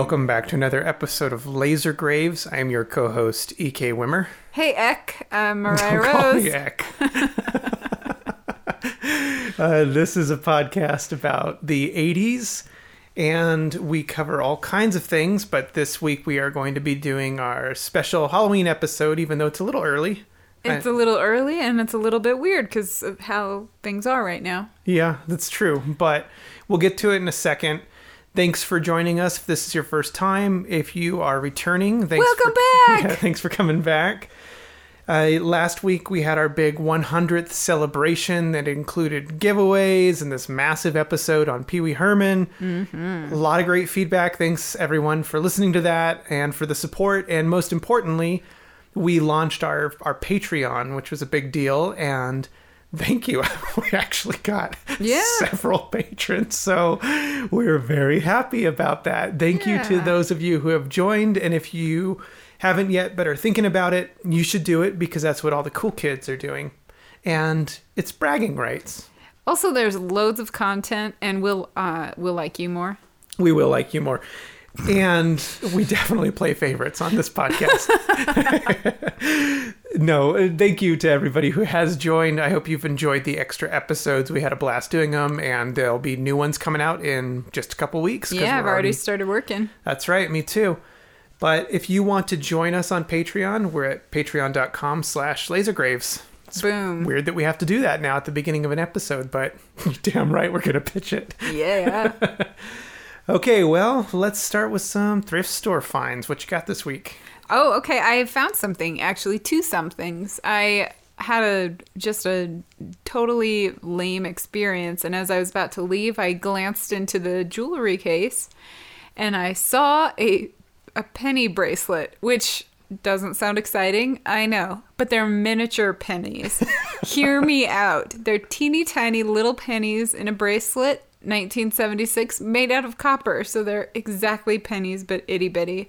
Welcome back to another episode of Laser Graves. I am your co-host E.K. Wimmer. Hey, Eck. I'm Mariah Don't call Rose. me Eck. uh, this is a podcast about the 80s, and we cover all kinds of things. But this week we are going to be doing our special Halloween episode, even though it's a little early. It's a little early and it's a little bit weird because of how things are right now. Yeah, that's true. But we'll get to it in a second. Thanks for joining us. If this is your first time, if you are returning, thanks Welcome for, back! Yeah, thanks for coming back. Uh, last week we had our big 100th celebration that included giveaways and this massive episode on Pee Wee Herman. Mm-hmm. A lot of great feedback. Thanks everyone for listening to that and for the support. And most importantly, we launched our our Patreon, which was a big deal. And thank you. we actually got Yeah. several patrons, so we're very happy about that. Thank you to those of you who have joined, and if you haven't yet but are thinking about it, you should do it because that's what all the cool kids are doing, and it's bragging rights. Also, there's loads of content and we'll, uh, we'll like you more. We will like you more. And we definitely play favorites on this podcast. no, uh, thank you to everybody who has joined. I hope you've enjoyed the extra episodes. We had a blast doing them, and there'll be new ones coming out in just a couple weeks. Yeah, I've we're already started working. That's right, me too. But if you want to join us on Patreon, we're at patreon.com slash lasergraves. Boom. Weird that we have to do that now at the beginning of an episode, but damn right we're going to pitch it. Yeah. Okay, well, let's start with some thrift store finds. What you got this week? Oh, okay. I found something, actually, two somethings. I had a just a totally lame experience, and as I was about to leave, I glanced into the jewelry case and I saw a a penny bracelet, which doesn't sound exciting, I know, but they're miniature pennies. Hear me out. They're teeny tiny little pennies in a bracelet, 1976, made out of copper, so they're exactly pennies but itty bitty.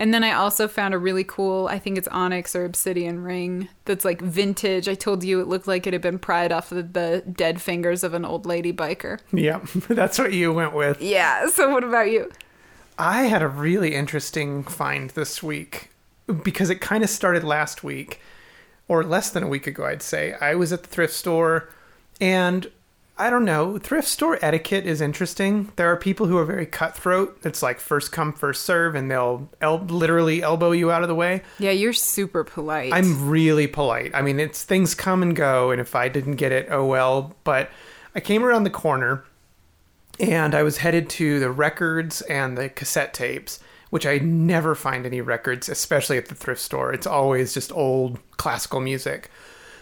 And then I also found a really cool, I think it's onyx or obsidian ring that's like vintage. I told you it looked like it had been pried off of the dead fingers of an old lady biker. Yep, that's what you went with. Yeah, so what about you? I had a really interesting find this week because it kind of started last week or less than a week ago, I'd say. I was at the thrift store and I don't know, thrift store etiquette is interesting. There are people who are very cutthroat. It's like first come, first serve, and they'll el- literally elbow you out of the way. Yeah, you're super polite. I'm really polite. I mean, it's things come and go, and if I didn't get it, oh well. But I came around the corner and I was headed to the records and the cassette tapes, which I never find any records, especially at the thrift store. It's always just old classical music.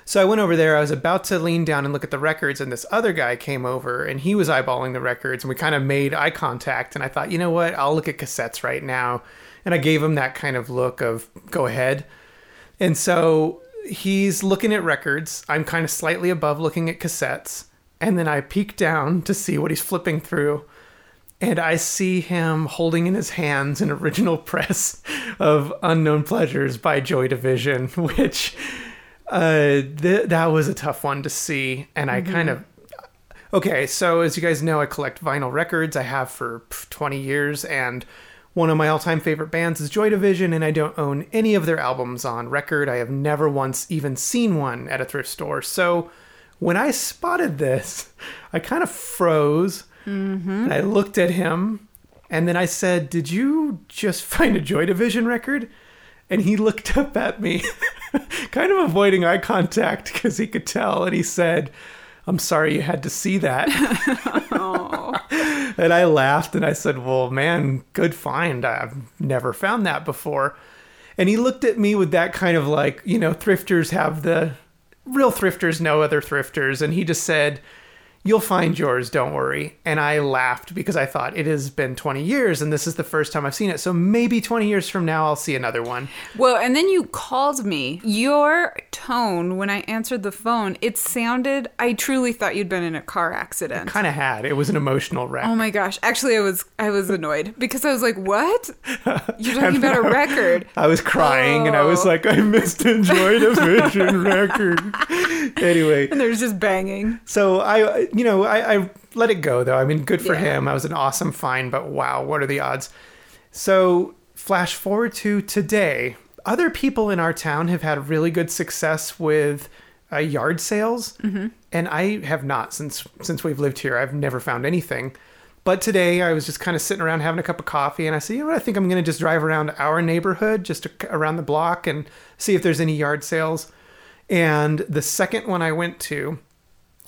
So I went over there. I was about to lean down and look at the records, and this other guy came over and he was eyeballing the records, and we kind of made eye contact. And I thought, you know what? I'll look at cassettes right now. And I gave him that kind of look of go ahead. And so he's looking at records. I'm kind of slightly above looking at cassettes. And then I peek down to see what he's flipping through. And I see him holding in his hands an original press of Unknown Pleasures by Joy Division, which uh, th- that was a tough one to see. And I kind of. Okay, so as you guys know, I collect vinyl records. I have for 20 years. And one of my all time favorite bands is Joy Division, and I don't own any of their albums on record. I have never once even seen one at a thrift store. So when I spotted this, I kind of froze. And I looked at him, and then I said, Did you just find a Joy Division record? And he looked up at me, kind of avoiding eye contact because he could tell. And he said, I'm sorry you had to see that. and I laughed and I said, Well, man, good find. I've never found that before. And he looked at me with that kind of like, you know, thrifters have the real thrifters know other thrifters. And he just said, You'll find yours, don't worry. And I laughed because I thought it has been 20 years and this is the first time I've seen it. So maybe 20 years from now, I'll see another one. Well, and then you called me. Your tone when I answered the phone, it sounded I truly thought you'd been in a car accident. Kind of had. It was an emotional wreck. Oh my gosh. Actually, I was I was annoyed because I was like, "What? You're talking about a record." I was crying and I was Oh. like, I missed enjoying a Joy Division record. Anyway, And there's just banging. so I, you know, I, I let it go though. I mean, good for Yeah. him. I was an awesome find, but wow, what are the odds? So, flash forward to today. Other people in our town have had really good success with uh, yard sales, and I have not since since we've lived here. I've never found anything. But today I was just kind of sitting around having a cup of coffee, and I said, you know what? I think I'm going to just drive around our neighborhood, just to, around the block, and see if there's any yard sales. And the second one I went to,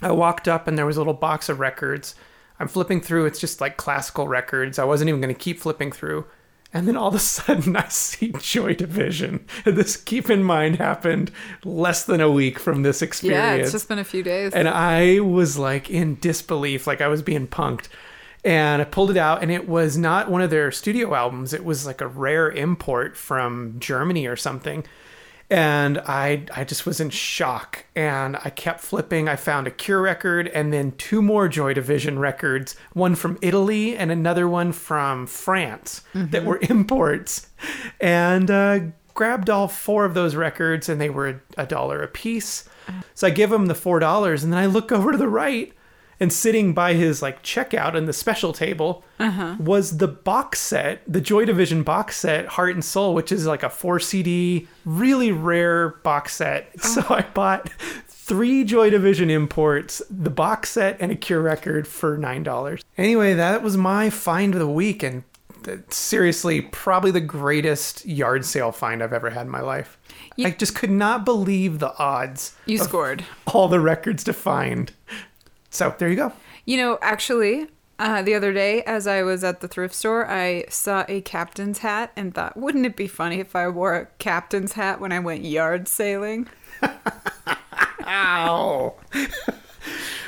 I walked up and there was a little box of records. I'm flipping through, it's just like classical records. I wasn't even going to keep flipping through. And then all of a sudden I see Joy Division. And this, keep in mind, happened less than a week from this experience. Yeah, it's just been a few days. And I was like in disbelief, like I was being punked. And I pulled it out, and it was not one of their studio albums. It was like a rare import from Germany or something. And I, I just was in shock. And I kept flipping. I found a Cure record, and then two more Joy Division records one from Italy and another one from France that were imports. And uh, grabbed all four of those records, and they were a dollar a piece. So I give him the four dollars, and then I look over to the right, and sitting by his like checkout in the special table uh-huh. was the box set, the Joy Division box set, Heart and Soul, which is like a four CD, really rare box set. So oh. I bought three Joy Division imports, the box set, and a Cure record for nine dollars. Anyway, that was my find of the week, and seriously, probably the greatest yard sale find I've ever had in my life. I just could not believe the odds you scored. all the records to find. So there you go. You know, actually, uh, the other day, as I was at the thrift store, I saw a captain's hat and thought, wouldn't it be funny if I wore a captain's hat when I went yard sailing? Ow. all.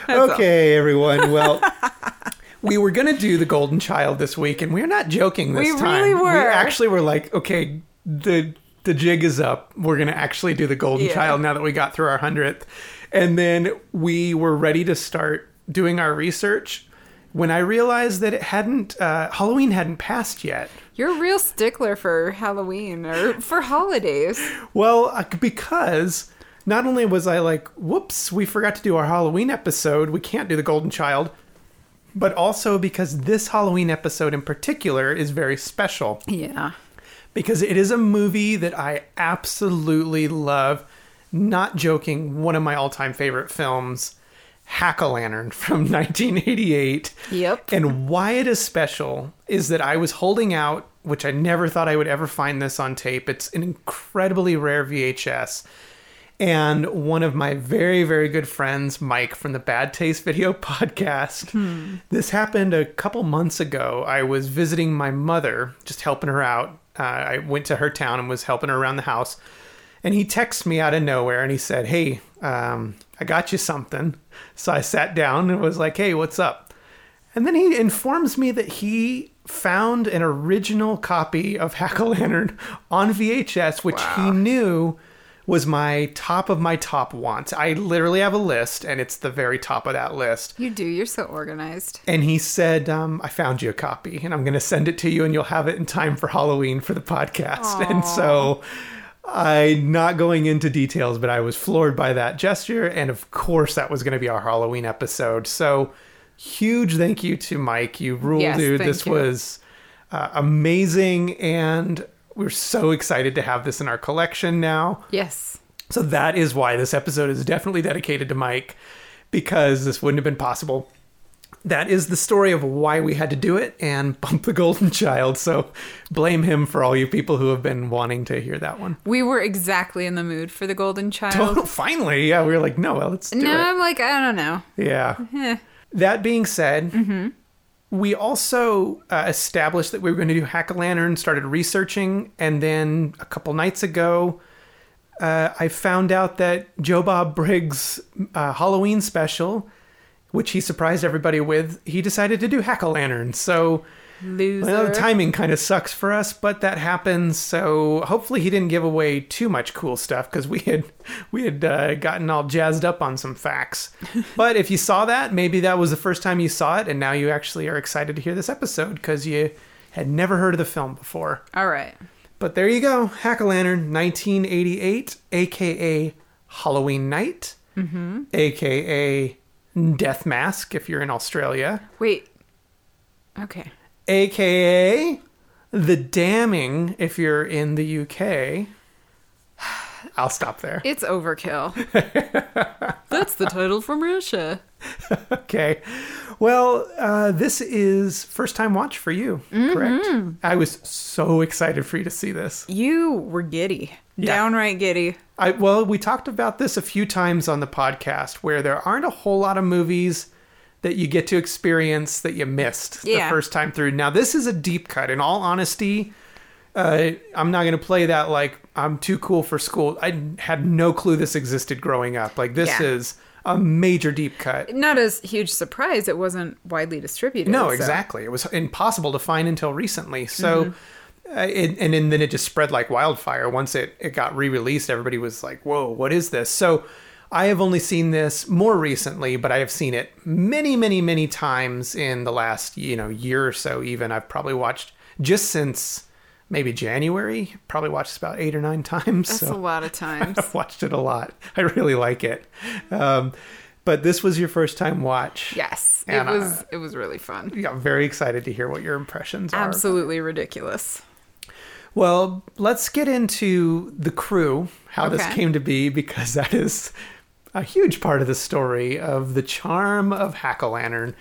okay, everyone. Well, we were gonna do the Golden Child this week, and we're not joking this We time. really were. We actually were like, okay, the the jig is up. We're gonna actually do the Golden Yeah. Child now that we got through our hundredth, and then we were ready to start doing our research. When I realized that it hadn't, uh, Halloween hadn't passed yet. You're a real stickler for Halloween or for holidays. Well, uh, because not only was I like, whoops, we forgot to do our Halloween episode, we can't do the Golden Child, but also because this Halloween episode in particular is very special Yeah. because it is a movie that I absolutely love. Not joking, one of my all time favorite films, Hack-O-Lantern from 1988. Yep. And why it is special is that I was holding out, which I never thought I would ever find this on tape. It's an incredibly rare VHS. And one of my very, very good friends, Mike from the Bad Taste Video podcast, this happened a couple months ago. I was visiting my mother, just helping her out. Uh, I went to her town and was helping her around the house. And he texts me out of nowhere and he said, Hey, um, I got you something. So I sat down and was like, Hey, what's up? And then he informs me that he found an original copy of Hack-O-Lantern on VHS, which he knew was my top of my top wants. I literally have a list, and it's the very top of that list. You do. You're so organized. And he said, um, I found you a copy, and I'm going to send it to you, and you'll have it in time for Halloween for the podcast. And so I'm not going into details, but I was floored by that gesture. And of course, that was going to be our Halloween episode. So huge thank you to Mike. You rule, Yes, dude. This you. was uh, amazing. And we're so excited to have this in our collection now. Yes. So that is why this episode is definitely dedicated to Mike because this wouldn't have been possible. That is the story of why we had to do it and bump the golden child. So blame him for all you people who have been wanting to hear that one. We were exactly in the mood for the Golden Child. Oh, finally, yeah, we were like, no, well, let's do no, it. I'm like, I don't know. Yeah. Eh. That being said, we also uh, established that we were going to do Hack-O-Lantern, started researching, and then a couple nights ago, uh, I found out that Joe Bob Briggs' uh, Halloween special, which he surprised everybody with, he decided to do Hack-O-Lantern. So, Loser. well, the timing kind of sucks for us, but that happens. So hopefully he didn't give away too much cool stuff because we had we had uh, gotten all jazzed up on some facts. but if you saw that, maybe that was the first time you saw it, and now you actually are excited to hear this episode because you had never heard of the film before. All right. But there you go, Hack-O-Lantern, 1988, aka Halloween Night, mm-hmm. aka Death Mask if you're in Australia Wait. Okay. aka The Damning, if you're in the UK. I'll stop there. It's overkill. That's the title from Russia. Okay. Well, uh, this is first time watch for you, correct? I was so excited for you to see this. You were giddy. Downright giddy. I well, we talked about this a few times on the podcast where there aren't a whole lot of movies that you get to experience that you missed the first time through. Now, this is a deep cut. In all honesty, uh, I'm not going to play that like I'm too cool for school. I had no clue this existed growing up. Like this Yeah. is a major deep cut. Not as huge surprise it wasn't widely distributed. No, so- exactly. It was impossible to find until recently. So, Mm-hmm. Uh, it, and, then then it just spread like wildfire. Once it, it got re released, everybody was like, whoa, what is this? So, I have only seen this more recently, but I have seen it many, many, many times in the last, you know, year or so, even. I've probably watched just since maybe January, probably watched about eight or nine times. That's so. a lot of times. I've watched it a lot. I really like it. Um, but this was your first time watch. yes. And, it uh, was it was really fun. Yeah, I'm very excited to hear what your impressions are. Absolutely ridiculous. Well, let's get into the crew, how this came to be, because that is a huge part of the story of the charm of Hack-O-Lantern.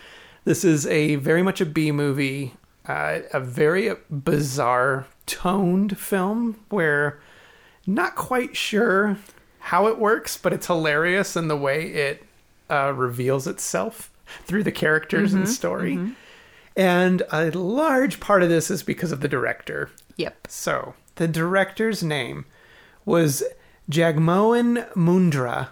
This is a very much a B movie, uh, a very bizarre toned film where not quite sure how it works, but it's hilarious in the way it uh, reveals itself through the characters and story. And a large part of this is because of the director. Yep. So, the director's name was Jagmohan Mundhra,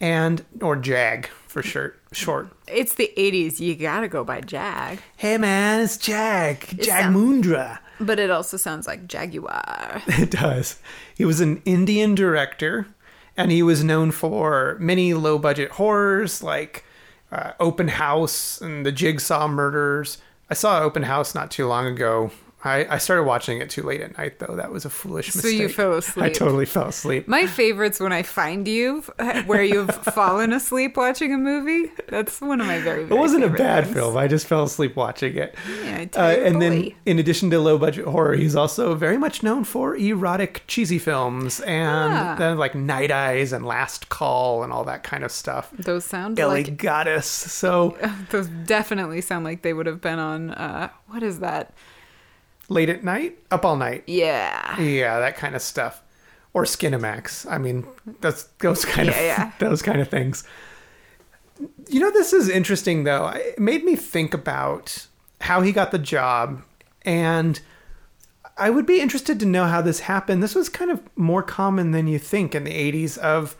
and or Jag for short. Short. It's the 80s. You got to go by Jag. Hey man, it's Jag. Jag sound- Mundhra. But it also sounds like Jaguar. It does. He was an Indian director, and he was known for many low budget horrors like uh, Open House and the Jigsaw Murders. I saw Open House not too long ago. I, I started watching it too late at night, though. That was a foolish mistake. So you fell asleep. I totally fell asleep. My favorite's when I find you where you've fallen asleep watching a movie. That's one of my very, It wasn't a bad things. film. I just fell asleep watching it. Yeah, I Uh, and then, in addition to low budget horror, he's also very much known for erotic, cheesy films and Ah. then like Night Eyes and Last Call and all that kind of stuff. Those sound Ellie like Goddess. So those definitely sound like they would have been on uh what is that? Late at night, up all night. Yeah. Yeah, that kind of stuff. Or Skinamax. I mean, that's those kind Yeah, of yeah. those kind of things. You know, this is interesting though. It made me think about how he got the job, and I would be interested to know how this happened. This was kind of more common than you think in the '80s of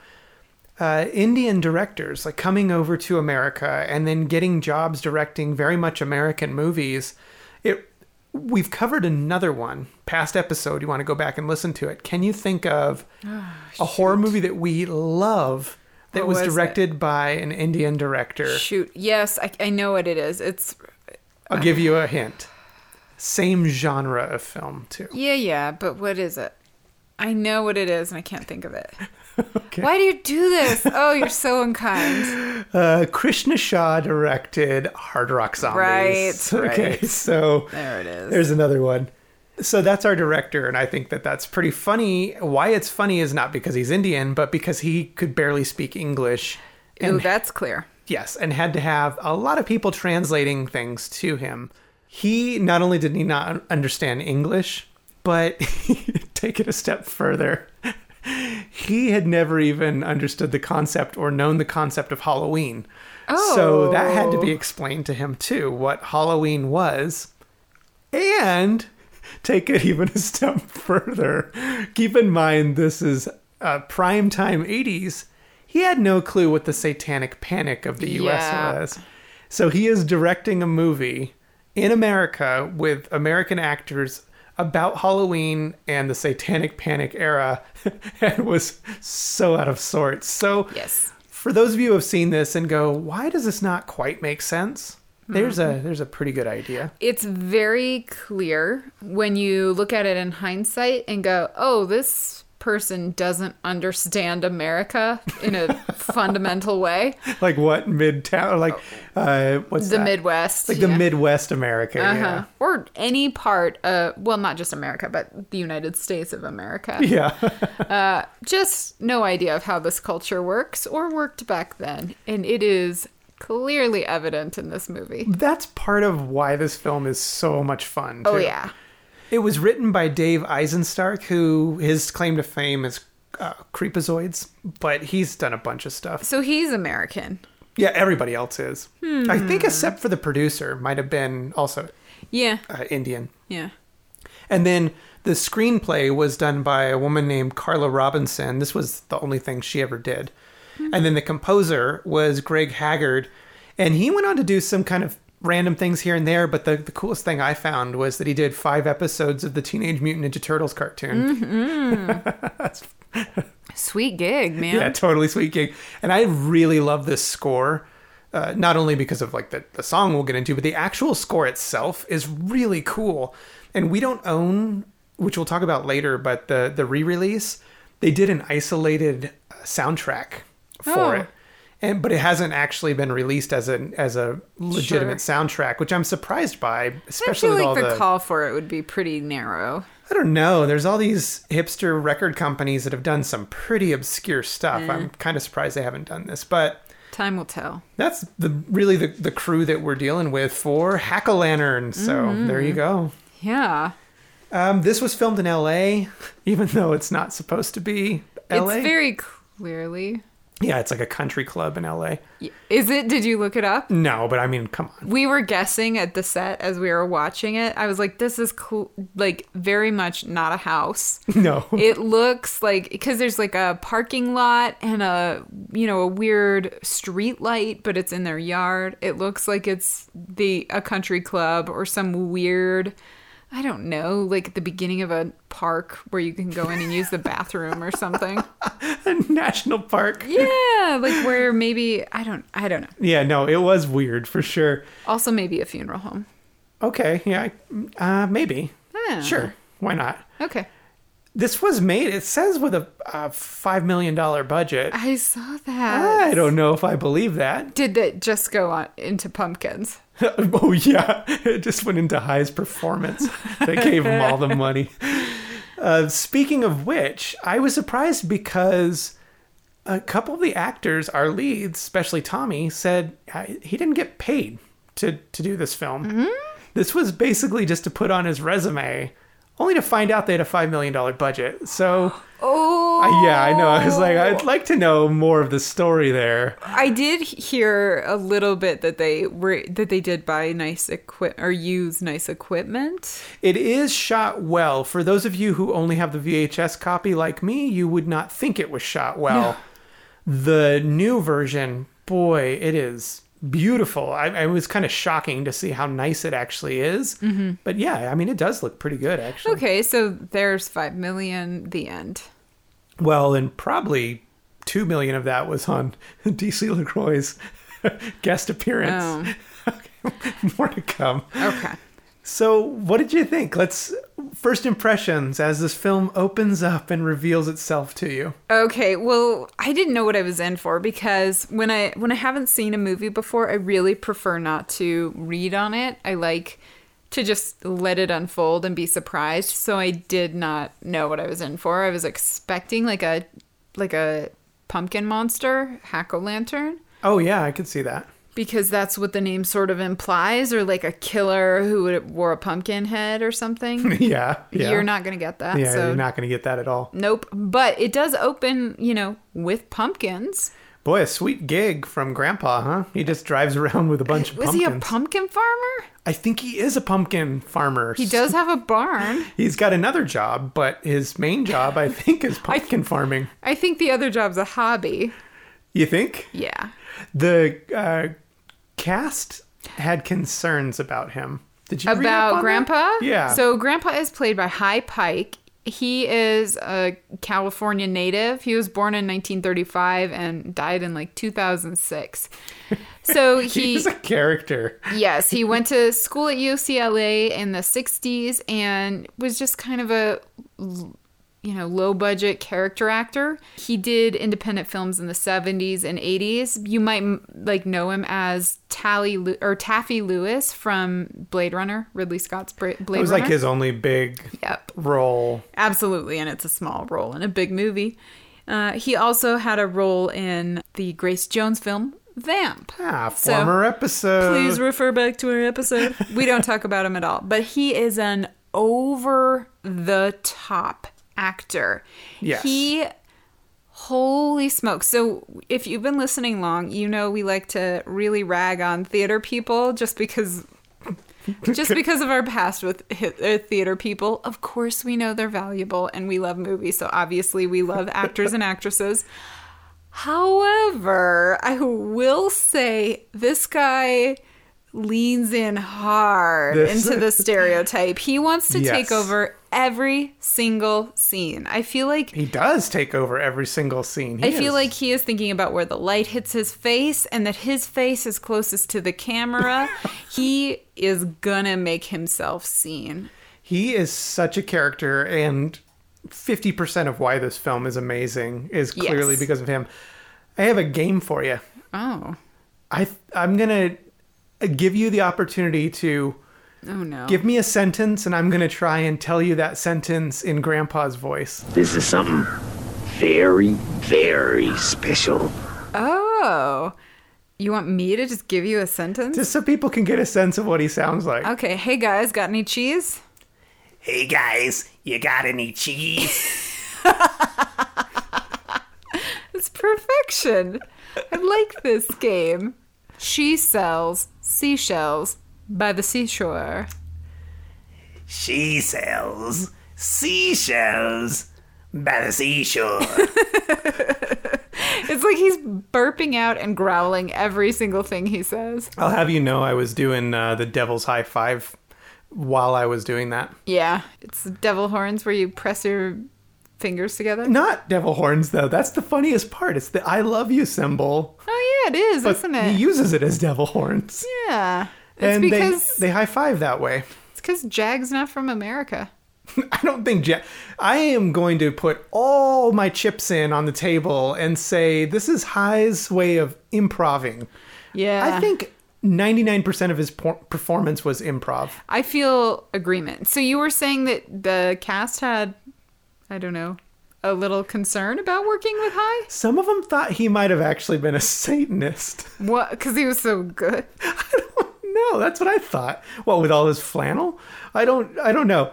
uh, Indian directors like coming over to America and then getting jobs directing very much American movies. It we've covered another one past episode. You want to go back and listen to it? Can you think of ah, a horror movie that we love that What was, was directed by an Indian director? Shoot. Yes, I, I know what it is. It's I'll give you a uh, hint. Same genre of film too. yeah, yeah, but what is it? I know what it is and I can't think of it. Okay. Why do you do this? Oh, you're so unkind. Uh, Krishna Shah directed Hard Rock Zombies. Right, Okay, right. so There it is. There's another one. So that's our director, and I think that that's pretty funny. Why it's funny is not because he's Indian, but because he could barely speak English. Ooh, that's clear. yes, and had to have a lot of people translating things to him. He not only did he not understand English, but take it a step further. He had never even understood the concept or known the concept of Halloween. So that had to be Oh. explained to him too, what Halloween was. And take it even a step further. Keep in mind this is uh, prime time 80s. He had no clue what the satanic panic of the US Yeah. was. So he is directing a movie in America with American actors about Halloween and the satanic panic era and was so out of sorts. So Yes. for those of you who have seen this and go, why does this not quite make sense? There's Mm-hmm. a there's a pretty good idea. It's very clear when you look at it in hindsight and go, "Oh, this person doesn't understand America in a fundamental way. Like what midtown? Like uh, what's The that? Midwest. Like the yeah. Midwest America. Uh-huh. Yeah. Or any part, uh, well, not just America, but the United States of America. Yeah. Just no idea of how this culture works or worked back then. And it is clearly evident in this movie. That's part of why this film is so much fun. Oh, too. yeah. It was written by Dave Eisenstark, who his claim to fame is uh, Creepozoids, but he's done a bunch of stuff. So he's American. Yeah, everybody else is. I think Hmm. except for the producer, might have been also Yeah. uh, Indian. Yeah. And then the screenplay was done by a woman named Carla Robinson. This was the only thing she ever did. And then the composer was Greg Haggard. And he went on to do some kind of random things here and there. But the, the coolest thing I found was that he did five episodes of the Teenage Mutant Ninja Turtles cartoon. Sweet gig, man. Yeah, totally sweet gig. And I really love this score. Uh, not only because of like the, the song we'll get into, but the actual score itself is really cool. And we don't own, which we'll talk about later, but the the re-release, they did an isolated uh, soundtrack for Oh. it. And but it hasn't actually been released as a as a legitimate soundtrack, which I'm surprised by, I especially feel with all like the, the call for it would be pretty narrow. I don't know. There's all these hipster record companies that have done some pretty obscure stuff. Mm. I'm kind of surprised they haven't done this, but Time will tell. that's the really the, the crew that we're dealing with for Hack-O-Lantern. So there you go. Yeah. Um, this was filmed in L.A., even though it's not supposed to be L.A. It's very clearly. Yeah, it's like a country club in L.A. Is it? Did you look it up? No, but I mean, come on. We were guessing at the set as we were watching it. I was like, this is cl- like very much not a house. No. It looks like because there's like a parking lot and a you know a weird street light, but it's in their yard. It looks like it's the a country club or some weird. I don't know, like at the beginning of a park where you can go in and use the bathroom or something. A national Park. Yeah, like where maybe I don't I don't know. Yeah, no, it was weird for sure. Also maybe a funeral home. Okay, yeah, uh, maybe. Yeah. Sure, why not? Okay. This was made, it says, with a, a $5 million budget. I saw that. I don't know if I believe that. Did that just go on into pumpkins? oh, yeah. It just went into Hy's performance. They gave him all the money. Uh, speaking of which, I was surprised because a couple of the actors, our leads, especially Tommy, said he didn't get paid to, to do this film. This was basically just to put on his resume, only to find out they had a $5 million budget. So. Oh, Uh, yeah, I know. I was like, I'd like to know more of the story there. I did hear a little bit that they were that they did buy nice equip or use nice equipment. It is shot well. For those of you who only have the VHS copy, like me, you would not think it was shot well. The new version, boy, it is beautiful. I, it was kind of shocking to see how nice it actually is. Mm-hmm. But yeah, I mean, it does look pretty good, actually. Okay, so there's five million. The end. Well, and probably two million of that was on DC LaCroix's guest appearance. Oh, More to come. okay. So, what did you think? Let's first impressions as this film opens up and reveals itself to you. Okay, well, I didn't know what I was in for because when I when I haven't seen a movie before, I really prefer not to read on it. I like to just let it unfold and be surprised. So I did not know what I was in for. I was expecting like a like a pumpkin monster, hack o' lantern, Oh yeah, I could see that. Because that's what the name sort of implies, or like a killer who would wore a pumpkin head or something. yeah, yeah. You're not gonna get that. Yeah, so you're not going to get that at all. Nope. But it does open, you know, with pumpkins. Boy, a sweet gig from Grandpa, huh? He just drives around with a bunch of pumpkins. Was pumpkins. he a pumpkin farmer? I think he is a pumpkin farmer. He does have a barn. He's got another job, but his main job, I think, is pumpkin farming. I think the other job's a hobby. You think? Yeah. The uh, cast had concerns about him. Did you About on that? Grandpa? Yeah. So Grandpa is played by Hy Pyke. He is a California native. He was born in 1935 and died in like 2006. So he He's a character. Yes, he went to school at UCLA in the 60s and was just kind of a you know, low budget character actor. He did independent films in the 70s and 80s. You might like know him as Tally or Taffy Lewis from Blade Runner, Ridley Scott's Blade Runner. It was Runner. like his only big Yep. role. Absolutely, and it's a small role in a big movie. Uh, he also had a role in the Grace Jones film Vamp. Ah, So, former episode. Please refer back to our episode. We don't talk about him at all, but he is an over the top actor. Yes. He holy smokes. So if you've been listening long, you know we like to really rag on theater people just because just because of our past with uh, theater people. Of course we know they're valuable and we love movies, so obviously we love actors and actresses. However, I will say this guy leans in hard This- into the stereotype. He wants to take over every single scene. I feel like He does take over every single scene. He I feel like he is thinking about where the light hits his face and that his face is closest to the camera. he is gonna make himself seen. he is such a character, and fifty percent of why this film is amazing is clearly Yes. because of him. I have a game for you. Oh. I I'm gonna give you the opportunity to Oh no. give me a sentence, and I'm gonna try and tell you that sentence in Grandpa's voice. This is something very, very special. oh. You want me to just give you a sentence? Just so people can get a sense of what he sounds like. Okay, hey guys, got any cheese? Hey guys, you got any cheese? It's perfection. I like this game. She sells seashells by the seashore. She sells seashells by the seashore. It's like he's burping out and growling every single thing he says. I'll have you know I was doing uh, the Devil's High Five while I was doing that. Yeah, it's devil horns where you press your fingers together. Not devil horns though. That's the funniest part. It's the "I love you" symbol, Oh yeah, it is, but isn't it? he uses it as devil horns, yeah, it's and because they they high five that way. it's because Jag's not from America. I don't think Jack. I am going to put all my chips in on the table and say this is Hy's way of improving. Yeah, I think 99% of his performance was improv. I feel agreement. So you were saying that the cast had, I don't know, a little concern about working with Hy. Some of them thought he might have actually been a Satanist. What? Because he was so good. I don't know. that's what I thought. What with all his flannel? I don't. I don't know.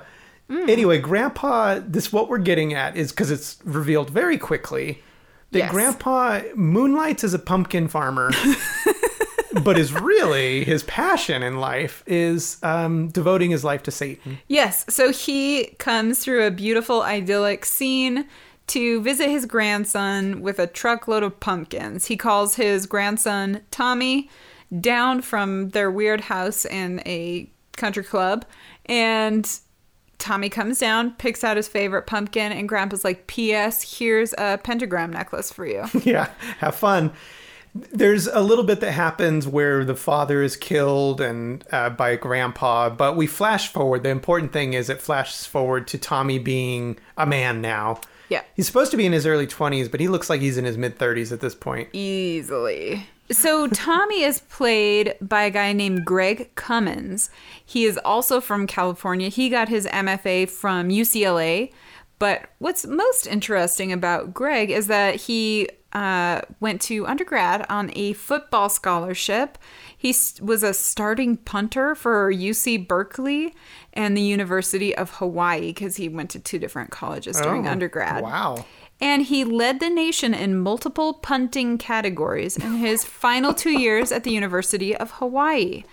Hmm. Anyway, Grandpa. This what we're getting at is because it's revealed very quickly that Yes. Grandpa moonlights as a pumpkin farmer, but is really his passion in life is um, devoting his life to Satan. Yes. So he comes through a beautiful, idyllic scene to visit his grandson with a truckload of pumpkins. He calls his grandson Tommy down from their weird house in a country club. And Tommy comes down, picks out his favorite pumpkin, and Grandpa's like, P.S., here's a pentagram necklace for you. yeah, have fun. There's a little bit that happens where the father is killed and uh, by grandpa, but we flash forward. The important thing is it flashes forward to Tommy being a man now. Yeah. He's supposed to be in his early 20s, but he looks like he's in his mid 30s at this point. Easily. So Tommy is played by a guy named Greg Cummins. He is also from California. He got his MFA from UCLA. But what's most interesting about Greg is that he uh, went to undergrad on a football scholarship. He was a starting punter for UC Berkeley and the University of Hawaii because he went to two different colleges during Oh, undergrad. Wow. And he led the nation in multiple punting categories in his final two years at the University of Hawaii.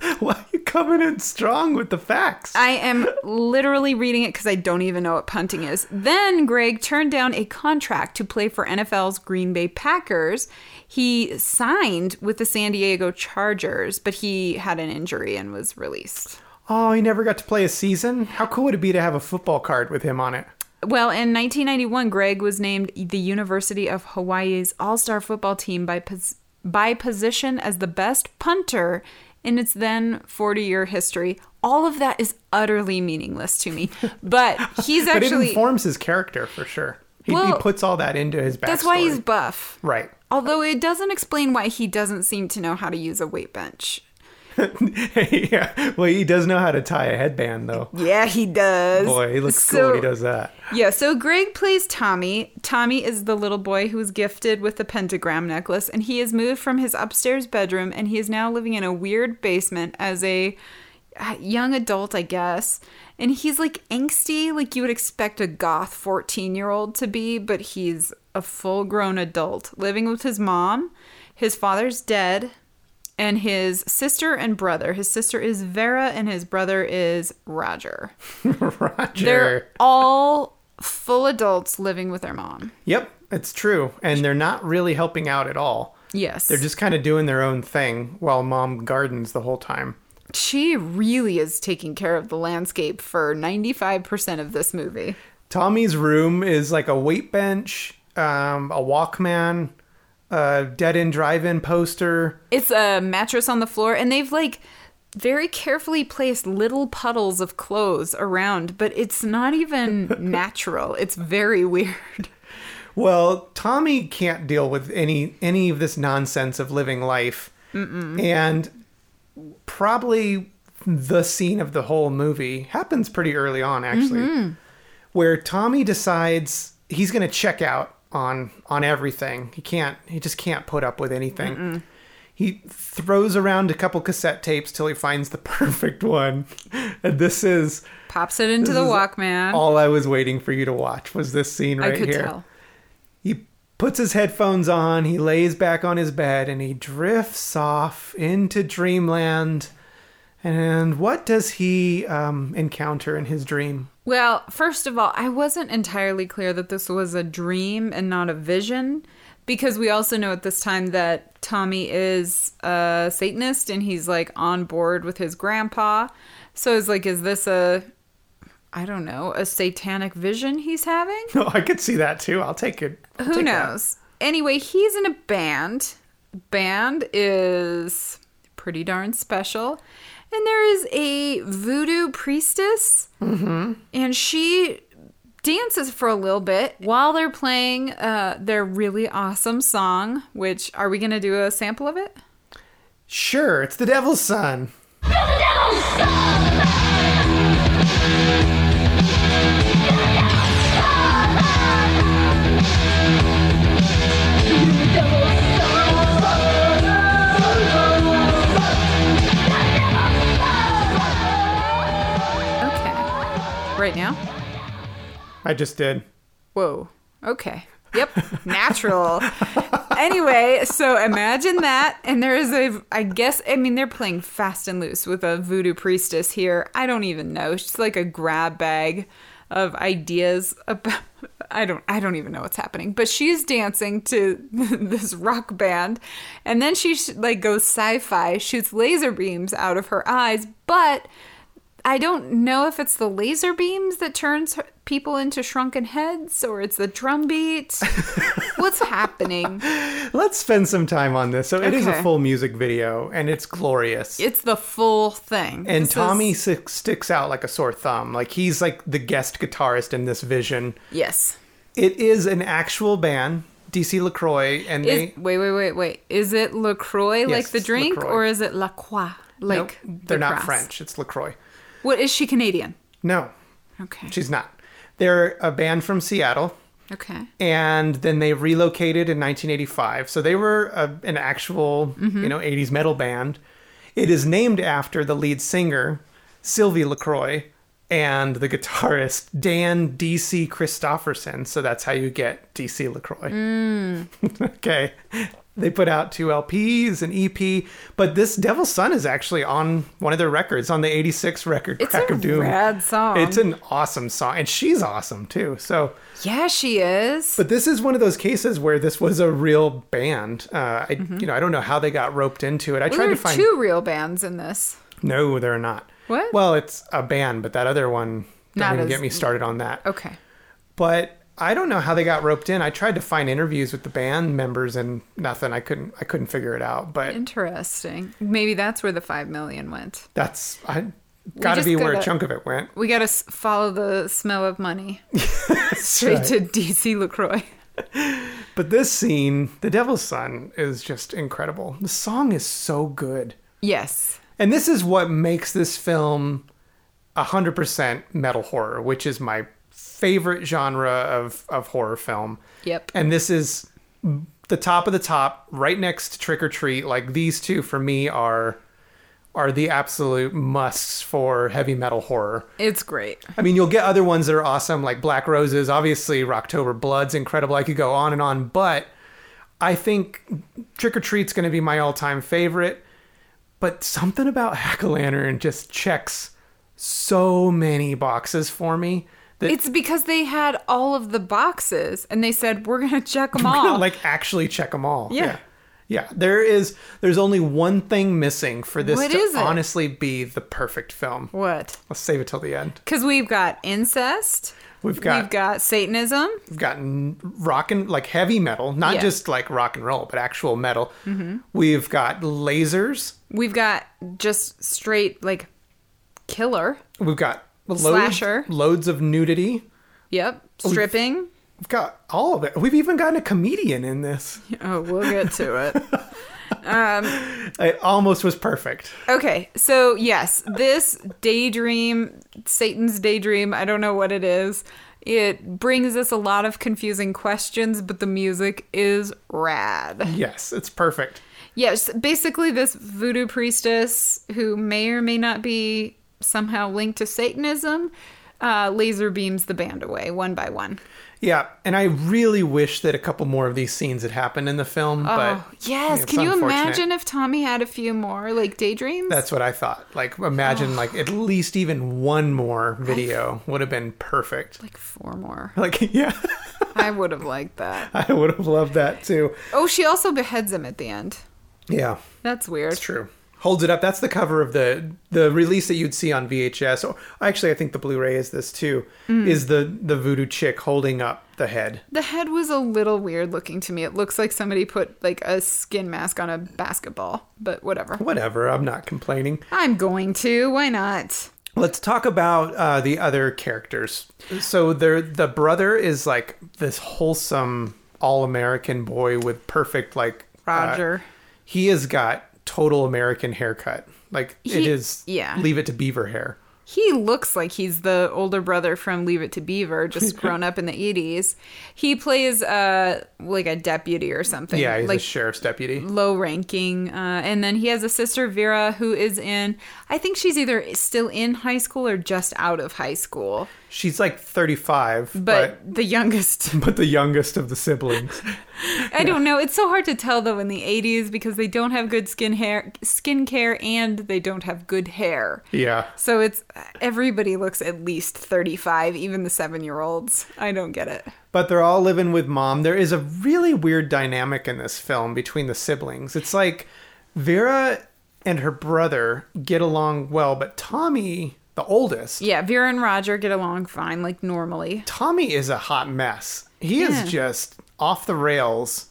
Why are you coming in strong with the facts? I am literally reading it because I don't even know what punting is. Then Greg turned down a contract to play for NFL's Green Bay Packers. He signed with the San Diego Chargers, but he had an injury and was released. oh, he never got to play a season? How cool would it be to have a football card with him on it? Well, in 1991, Greg was named the University of Hawaii's All Star football team by, pos- by position as the best punter in its then 40 year history. All of that is utterly meaningless to me. But he's But it actually. informs his character for sure. He, he puts all that into his backstory. that's why he's buff. right. Although it doesn't explain why he doesn't seem to know how to use a weight bench. yeah. Well, he does know how to tie a headband, though. Yeah, he does. Boy, he looks So- cool when he does that. Yeah, so Greg plays Tommy. Tommy is the little boy who was gifted with the pentagram necklace, and he has moved from his upstairs bedroom and he is now living in a weird basement as a young adult, I guess. And he's like angsty, like you would expect a goth 14 year old to be, but he's a full grown adult living with his mom. His father's dead, and his sister and brother. His sister is Vera, and his brother is Roger. Roger. They're all full adults living with their mom. Yep, it's true. And they're not really helping out at all. Yes. They're just kind of doing their own thing while mom gardens the whole time. she really is taking care of the landscape for 95% of this movie. Tommy's room is like a weight bench, um, a Walkman, a dead end drive in poster. It's a mattress on the floor and they've like very carefully placed little puddles of clothes around, but it's not even natural. It's very weird. Well, Tommy can't deal with any any of this nonsense of living life, and probably the scene of the whole movie happens pretty early on, actually, mm-hmm. where Tommy decides he's going to check out on on everything. He can't. He just can't put up with anything. He throws around a couple cassette tapes till he finds the perfect one, and this is Pops it into the Walkman. all I was waiting for you to watch. Was this scene right I could here? tell. He puts his headphones on, he lays back on his bed, and he drifts off into dreamland. And what does he um, encounter in his dream? Well, first of all, I wasn't entirely clear that this was a dream and not a vision because we also know at this time that Tommy is a Satanist and he's like on board with his grandpa. So it's like, is this a, I don't know, a satanic vision he's having? Oh, I could see that too. I'll take it. I'll Who take that. knows? Anyway, he's in a band. Band is pretty darn special. And there is a voodoo priestess, and she dances for a little bit while they're playing uh, their really awesome song. Which are we going to do a sample of it? Sure, it's the Devil's Son. Okay, right now. I just did. Whoa. Okay. Yep. Natural. anyway, so imagine that. And there is a, I guess, I mean, they're playing fast and loose with a voodoo priestess here. I don't even know. She's like a grab bag of ideas about. I don't I don't even know what's happening, but she's dancing to this rock band, and then she sh- like goes sci-fi, shoots laser beams out of her eyes, but I don't know if it's the laser beams that turns people into shrunken heads or it's the drum beat. What's happening? Let's spend some time on this. So it is a full music video, and it's glorious. It's the full thing. and This Tommy is- sticks out like a sore thumb. Like he's like the guest guitarist in this vision. yes. It is an actual band, DC LaCroix, and Is, they wait, wait, wait, wait. Is it LaCroix like the drink LaCroix. or is it La Croix like Nope, they're not grass? French. It's LaCroix. What is she Canadian? No, Okay. she's not. They're a band from Seattle, Okay. and then they relocated in 1985. So they were a, an actual, Mm-hmm. you know, 80s metal band. It is named after the lead singer, Sylvie LaCroix, and the guitarist, Dan DC Christofferson. So that's how you get DC LaCroix. Mm. okay. They put out two LPs, an EP, but this Devil's Son is actually on one of their records, on the 86 record, It's Crack of Doom. It's a rad song. It's an awesome song, and she's awesome too. So, yeah, she is. but this is one of those cases where this was a real band. Uh, I, you know, I don't know how they got roped into it. I Well, tried to find. two real bands in this. No, they're not. What? Well, it's a band, but that other one. Don't Not even as- get me started on that. Okay. But I don't know how they got roped in. I tried to find interviews with the band members and nothing. I couldn't. I couldn't figure it out. But Interesting. Maybe that's where the five million went. that's I got to be where a chunk of it went. We got to follow the smell of money straight right. to DC Lacroix. But this scene, The Devil's Son, is just incredible. The song is so good. Yes. And this is what makes this film 100% metal horror, which is my favorite genre of, of horror film. Yep. And this is the top of the top, right next to Trick or Treat. Like these two for me are are the absolute musts for heavy metal horror. It's great. I mean, you'll get other ones that are awesome, like Black Roses. Obviously, Rocktober Blood's incredible. I could go on and on, but I think Trick or Treat's going to be my all-time favorite. But something about Hack-O-Lantern just checks so many boxes for me that It's because they had all of the boxes and they said, we're going to check them all. like actually check them all. Yeah. yeah. Yeah, there is. There's only one thing missing for this What to honestly be the perfect film. what? Let's save it till the end. Because we've got incest. We've got We've got Satanism. We've gotten rock and like heavy metal, not Yeah. just like rock and roll, but actual metal. Mm-hmm. We've got lasers. We've got just straight, like, killer. We've got loads, Slasher. loads of nudity. Yep. Stripping. We've got all of it. We've even gotten a comedian in this. Oh, we'll get to it. Um, it almost was perfect. Okay, so yes, this daydream, Satan's daydream, I don't know what it is. It brings us a lot of confusing questions, but the music is rad. Yes, it's perfect. Yes, basically, this voodoo priestess who may or may not be somehow linked to Satanism uh, laser beams the band away one by one. Yeah, and I really wish that a couple more of these scenes had happened in the film, but oh, yes. it's Can you imagine if Tommy had a few more, like, daydreams? That's what I thought. Like, imagine like at least even one more video would have been perfect. like four more. Like, yeah, I would have liked that. I would have loved that too. Oh, she also beheads him at the end. Yeah, That's weird. it's true. Holds it up. That's the cover of the the release that you'd see on VHS. Or actually, I think the Blu-ray is this too. Mm. Is the the voodoo chick holding up the head? The head was a little weird looking to me. It looks like somebody put like a skin mask on a basketball, but whatever. Whatever. I'm not complaining. I'm going to. Why not? Let's talk about uh, the other characters. So there, the brother is like this wholesome, all-American boy with perfect like uh, Roger. he has got total American haircut. Like it He- is. yeah. Leave it to Beaver hair. He looks like he's the older brother from Leave It to Beaver, just grown up in the 80s. He plays uh like a deputy or something. Yeah, he's like a sheriff's deputy. low ranking. Uh, and then he has a sister, Vera, who is in, I think she's either still in high school or just out of high school, She's like 35, but, but the youngest. but the youngest of the siblings. I don't know. It's so hard to tell though in the 80s because they don't have good skin hair, skincare, and they don't have good hair. yeah. So it's everybody looks at least 35, even the seven year olds. I don't get it. But they're all living with mom. There is a really weird dynamic in this film between the siblings. It's like Vera and her brother get along well, but Tommy, the oldest, Yeah, Vera and Roger get along fine, like normally. Tommy is a hot mess. He Yeah. is just off the rails.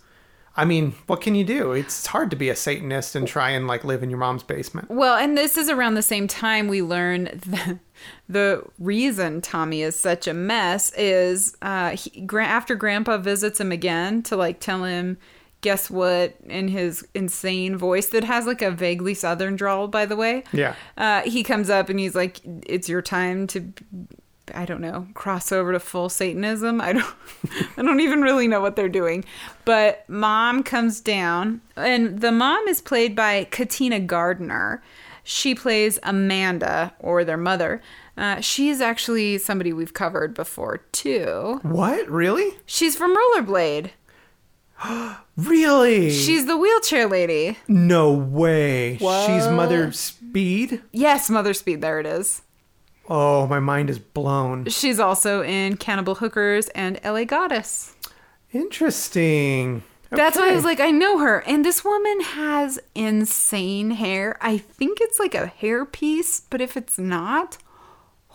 I mean, what can you do? It's hard to be a Satanist and try and like live in your mom's basement. Well, and this is around the same time we learn the, the reason Tommy is such a mess is uh, he, after Grandpa visits him again to like tell him, guess what, in his insane voice that has like a vaguely southern drawl, by the way. Yeah. Uh, he comes up and he's like, "It's your time to." I don't know, cross over to full Satanism. I don't I don't even really know what they're doing. But mom comes down and the mom is played by Katina Garner. She plays Amanda or their mother. Uh, she is actually somebody we've covered before too. What? Really? She's from Rollerblade. Really? She's the wheelchair lady. no way. She's Mother Speed? Yes, Mother Speed, there it is. Oh, my mind is blown. She's also in Cannibal Hookers and LA Goddess. Interesting. That's why I was like, I know her. And this woman has insane hair. I think it's like a hair piece, but if it's not,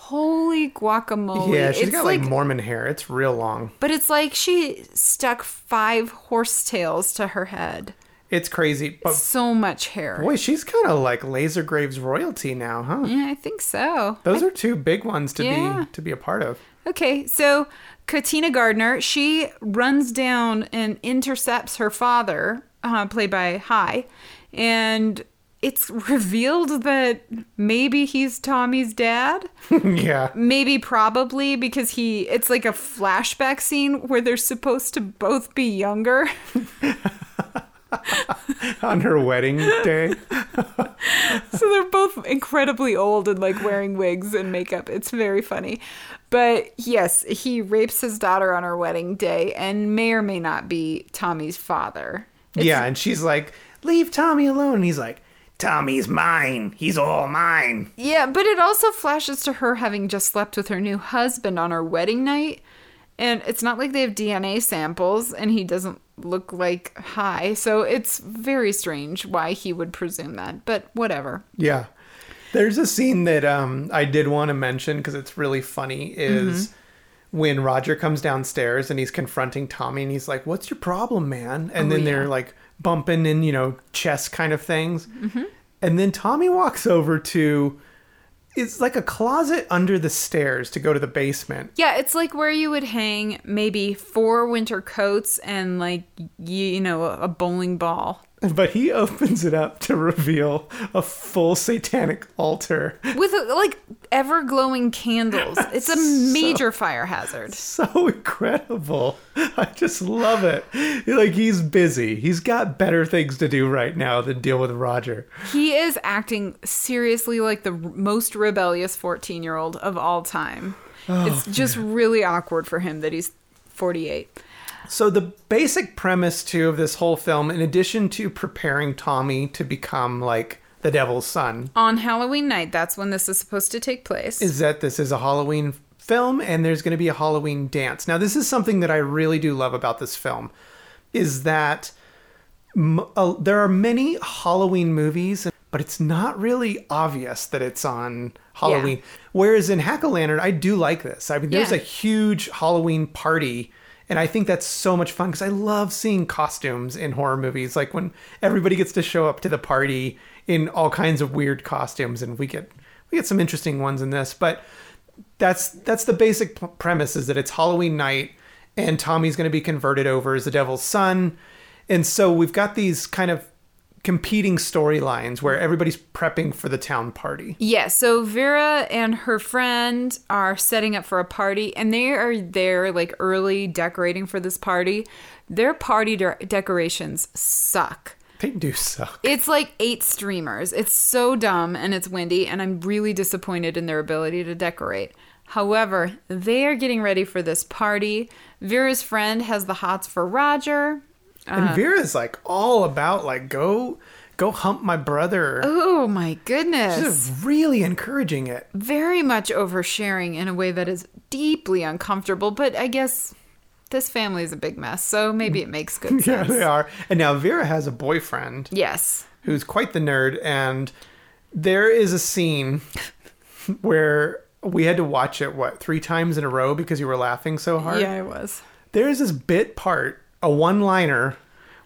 Holy guacamole. yeah, she's It's got like, Mormon hair. It's real long. But it's like she stuck five horsetails to her head. It's crazy. But So much hair. boy, she's kind of like Laser Graves royalty now, huh? Yeah, I think so. Those are two big ones to Yeah. be to be a part of. Okay, so Katina Garner, she runs down and intercepts her father, uh, played by Hy, and it's revealed that maybe he's Tommy's dad. yeah. Maybe probably because he it's like a flashback scene where they're supposed to both be younger. On her wedding day. so they're both incredibly old and like wearing wigs and makeup. It's very funny. But yes, he rapes his daughter on her wedding day and may or may not be Tommy's father. yeah, and she's like, "Leave Tommy alone." And he's like, "Tommy's mine. He's all mine." Yeah, but it also flashes to her having just slept with her new husband on her wedding night. And it's not like they have DNA samples and he doesn't look like Hy. So it's very strange why he would presume that. But whatever. Yeah. There's a scene that um, I did want to mention because it's really funny is Mm-hmm. when Roger comes downstairs and he's confronting Tommy and he's like, What's your problem, man? And Oh, then yeah. they're like bumping and you know, chess kind of things. Mm-hmm. And then Tommy walks over to, it's like a closet under the stairs to go to the basement. Yeah, it's like where you would hang maybe four winter coats and like you, you know a bowling ball But he opens it up to reveal a full satanic altar. with uh, like ever glowing candles. It's a major fire hazard. so incredible. I just love it. Like he's busy. He's got better things to do right now than deal with Roger. He is acting seriously like the most rebellious 14 year old of all time. Oh, it's just really awkward for him that he's 48. So the basic premise too of this whole film, in addition to preparing Tommy to become like the devil's son, On Halloween night, that's when this is supposed to take place. is that this is a Halloween film and there's going to be a Halloween dance. Now, this is something that I really do love about this film is that m- uh, there are many Halloween movies, but it's not really obvious that it's on Halloween. Whereas in Hack-O-Lantern, I do like this. I mean, there's Yeah. a huge Halloween party. And I think that's so much fun because I love seeing costumes in horror movies. Like when everybody gets to show up to the party in all kinds of weird costumes, and we get we get some interesting ones in this. But that's that's the basic premise is that it's Halloween night and Tommy's going to be converted over as the devil's son. And so we've got these kind of competing storylines where everybody's prepping for the town party. Yeah, so Vera and her friend are setting up for a party, and they are there like early decorating for this party. Their party de- decorations suck. They do suck. It's like eight streamers. It's so dumb and it's windy, and I'm really disappointed in their ability to decorate. However, they are getting ready for this party. Vera's friend has the hots for Roger. And uh. Vera's like all about like go go hump my brother. Oh my goodness. She's really encouraging it. very much oversharing in a way that is deeply uncomfortable, but I guess this family is a big mess, so maybe it makes good sense. Yeah, they are. And now Vera has a boyfriend Yes. who's quite the nerd and there is a scene where we had to watch it what three times in a row because you were laughing so hard Yeah, it was. there's this bit part a one liner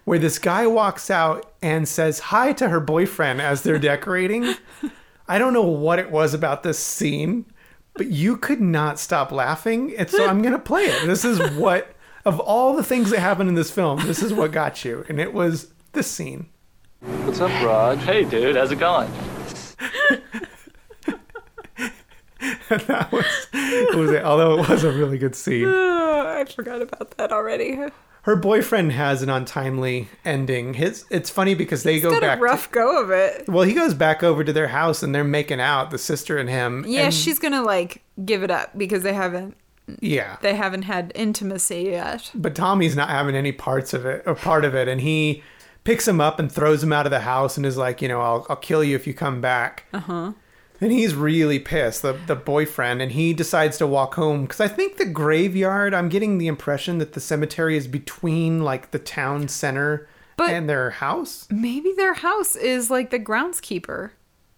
where this guy walks out and says hi to her boyfriend as they're decorating. I don't know what it was about this scene but you could not stop laughing. And so i'm gonna play it. This is what of all the things that happened in this film this is what got you. And it was this scene. What's up, Raj? Hey, dude, how's it going? that was, it although it was a really good scene. Oh, I forgot about that already. Her boyfriend has an untimely ending his it's funny because they go Got back a to- rough go of it. well he goes back over to their house and they're making out the sister and him Yeah, and- she's gonna like give it up because they haven't yeah they haven't had intimacy yet. but Tommy's not having any parts of it or part of it, and he picks him up and throws him out of the house and is like, you know, I'll I'll kill you if you come back. Uh huh. And he's really pissed, the the boyfriend, and he decides to walk home because I think the graveyard. I'm getting the impression that the cemetery is between like the town center But- and their house. Maybe their house is like the groundskeeper.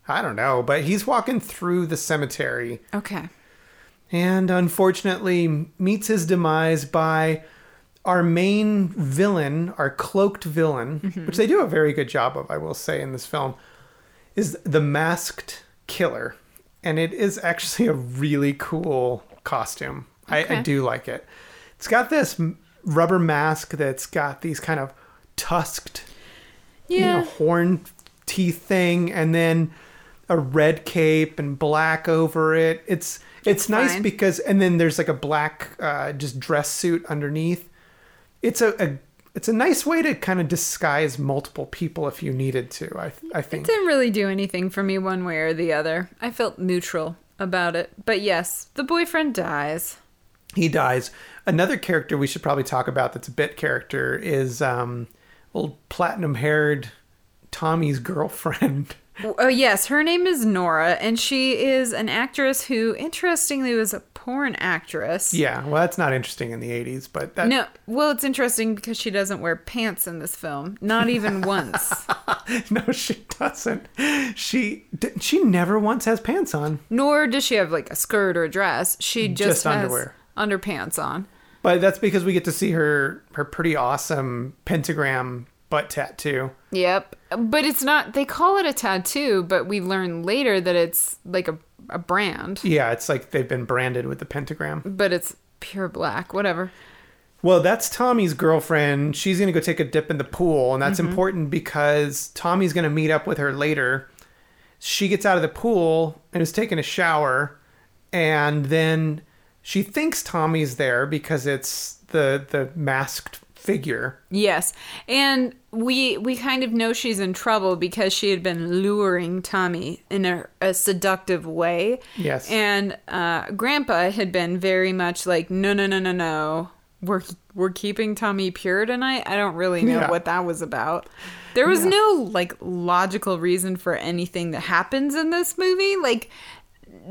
I don't know, but he's walking through the cemetery Okay. and unfortunately meets his demise by our main villain, our cloaked villain, mm-hmm. which they do a very good job of, I will say, in this film, is the masked killer. And it is actually a really cool costume. I, I do like it. It's got this rubber mask that's got these kind of tusked you know, Yeah. horn teeth thing, and then a red cape and black over it. It's it's nice fine. because, and then there's like a black uh, just dress suit underneath. It's a, a it's a nice way to kind of disguise multiple people if you needed to. I I think It didn't really do anything for me one way or the other. I felt neutral about it. But yes, the boyfriend dies. he dies. Another character we should probably talk about that's a bit character is um, old platinum haired Tommy's girlfriend. Oh, yes, her name is Nora, and she is an actress who, interestingly, was a porn actress. yeah, well, that's not interesting in the '80s, but that, No, well, it's interesting because she doesn't wear pants in this film, not even once. no, she doesn't. She she never once has pants on. Nor does she have like a skirt or a dress. She just, Just has underwear. underpants on. But that's because we get to see her her pretty awesome pentagram butt tattoo. Yep, but it's not. They call it a tattoo, but we learn later that it's like a a brand, Yeah, it's like they've been branded with the pentagram. but it's pure black. Whatever. Well, that's Tommy's girlfriend. She's going to go take a dip in the pool, and that's mm-hmm. important because Tommy's going to meet up with her later. She gets out of the pool and is taking a shower, and then she thinks Tommy's there because it's the the masked figure. Yes, and we we kind of know she's in trouble because she had been luring Tommy in a, a seductive way. Yes. and uh, Grandpa had been very much like, no, no, no, no, no. We're we're keeping Tommy pure tonight. I don't really know Yeah. what that was about. There was no like logical reason for anything that happens in this movie. Like